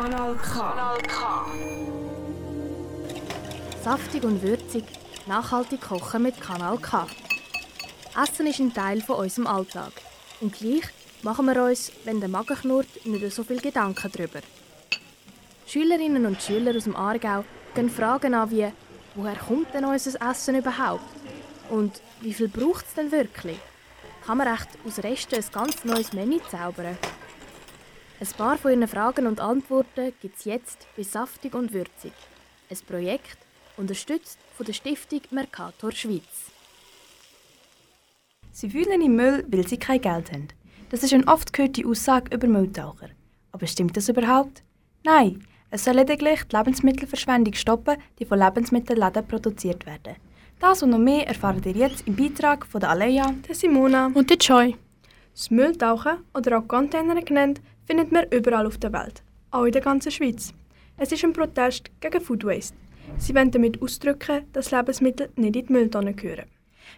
Kanal K. Kanal K. Saftig und würzig, nachhaltig kochen mit Kanal K. Essen ist ein Teil von unserem Alltag. Und gleich machen wir uns, wenn der Magen knurrt, nicht so viel Gedanken darüber. Schülerinnen und Schüler aus dem Aargau gehen Fragen an wie «Woher kommt denn unser Essen überhaupt?» und «Wie viel braucht es denn wirklich?» Kann man echt aus Resten ein ganz neues Menü zaubern? Ein paar von Ihren Fragen und Antworten gibt es jetzt bei Saftig und Würzig. Ein Projekt, unterstützt von der Stiftung Mercator Schweiz. Sie fühlen im Müll, weil sie kein Geld haben. Das ist eine oft gehörte Aussage über Mülltaucher. Aber stimmt das überhaupt? Nein, es soll lediglich die Lebensmittelverschwendung stoppen, die von Lebensmittelläden produziert werden. Das und noch mehr erfahren ihr jetzt im Beitrag von der Aleja, der Simona und der Joy. Das Mülltauchen, oder auch Container genannt, findet man überall auf der Welt, auch in der ganzen Schweiz. Es ist ein Protest gegen Food Waste. Sie wollen damit ausdrücken, dass Lebensmittel nicht in die Mülltonne gehören.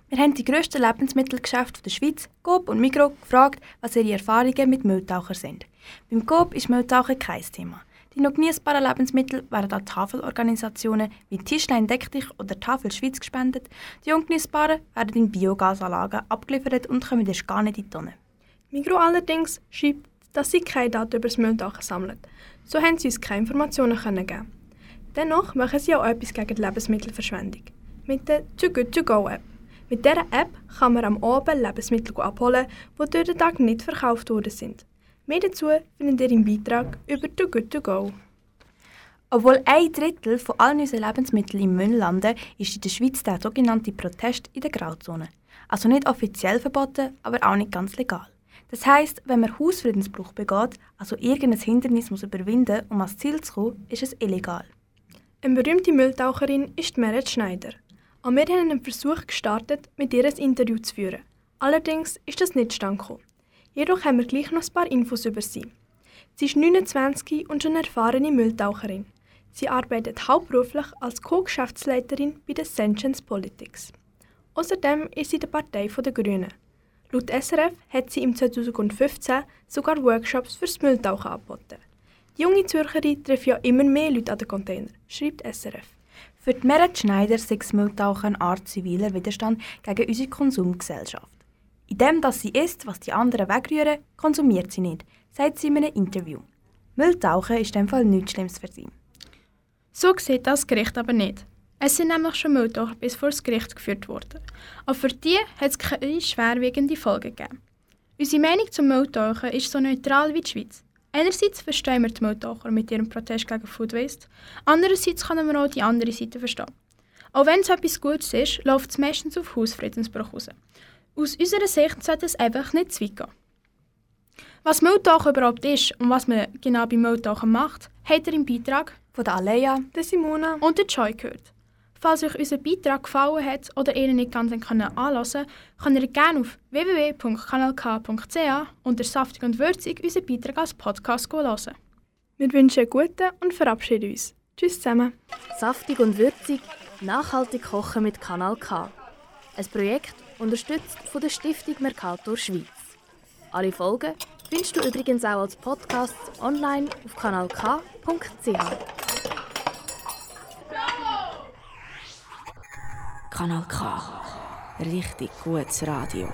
Wir haben die grössten Lebensmittelgeschäfte der Schweiz, Coop und Migros, gefragt, was ihre Erfahrungen mit Mülltauchern sind. Beim Coop ist Mülltauchen kein Thema. Die noch genießbaren Lebensmittel werden an Tafelorganisationen wie Tischlein Deck dich oder Tafel Schweiz gespendet. Die ungenießbaren werden in Biogasanlagen abgeliefert und kommen erst gar nicht in die Tonne. Migro allerdings schreibt, dass sie keine Daten über das Mülltauchen sammeln. So haben sie uns keine Informationen geben. Dennoch machen sie auch etwas gegen die Lebensmittelverschwendung. Mit der Too Good To Go App. Mit dieser App kann man am Abend Lebensmittel abholen, die durch den Tag nicht verkauft worden sind. Mehr dazu findet ihr im Beitrag über Too Good To Go. Obwohl ein Drittel von allen unseren Lebensmitteln im Müll landen, ist in der Schweiz der sogenannte Protest in der Grauzone. Also nicht offiziell verboten, aber auch nicht ganz legal. Das heißt, wenn man Hausfriedensbruch begeht, also irgendein Hindernis muss überwinden, um ans Ziel zu kommen, ist es illegal. Eine berühmte Mülltaucherin ist Meret Schneider. Auch wir haben einen Versuch gestartet, mit ihr ein Interview zu führen. Allerdings ist das nicht stand Jedoch haben wir gleich noch ein paar Infos über sie. Sie ist 29 und schon erfahrene Mülltaucherin. Sie arbeitet hauptberuflich als Co-Geschäftsleiterin bei der Sentience Politics. Außerdem ist sie der Partei der Grünen. Laut SRF hat sie im 2015 sogar Workshops fürs Mülltauchen angeboten. Die junge Zürcherin trifft ja immer mehr Leute an den Container, schreibt SRF. Für die Merit Schneider sei das Mülltauchen eine Art ziviler Widerstand gegen unsere Konsumgesellschaft. Indem dass sie isst, was die anderen wegrühren, konsumiert sie nicht, sagt sie in einem Interview. Mülltauchen ist in dem Fall nichts Schlimmes für sie. So sieht das Gericht aber nicht. Es sind nämlich schon Mülltaucher bis vor das Gericht geführt worden. Aber für die hat es keine schwerwiegende Folgen gegeben. Unsere Meinung zum Mülltauchen ist so neutral wie die Schweiz. Einerseits verstehen wir die Mülltaucher mit ihrem Protest gegen Food Waste, andererseits können wir auch die andere Seite verstehen. Auch wenn es etwas Gutes ist, läuft es meistens auf Hausfriedensbruch raus. Aus unserer Sicht sollte es einfach nicht zu weit gehen. Was Mülltauchen überhaupt ist und was man genau beim Mülltauchen macht, habt ihr im Beitrag von der Aleja, der Simona und der Joy gehört. Falls euch unser Beitrag gefallen hat oder ihr ihn nicht ganz anhören könnt, könnt ihr gerne auf www.kanalk.ch unter Saftig und Würzig unseren Beitrag als Podcast hören. Wir wünschen einen guten und verabschieden uns. Tschüss zusammen. Saftig und würzig, nachhaltig kochen mit Kanal K. Ein Projekt unterstützt von der Stiftung Mercator Schweiz. Alle Folgen findest du übrigens auch als Podcast online auf kanalk.ch. Kanal K. Richtig gutes Radio.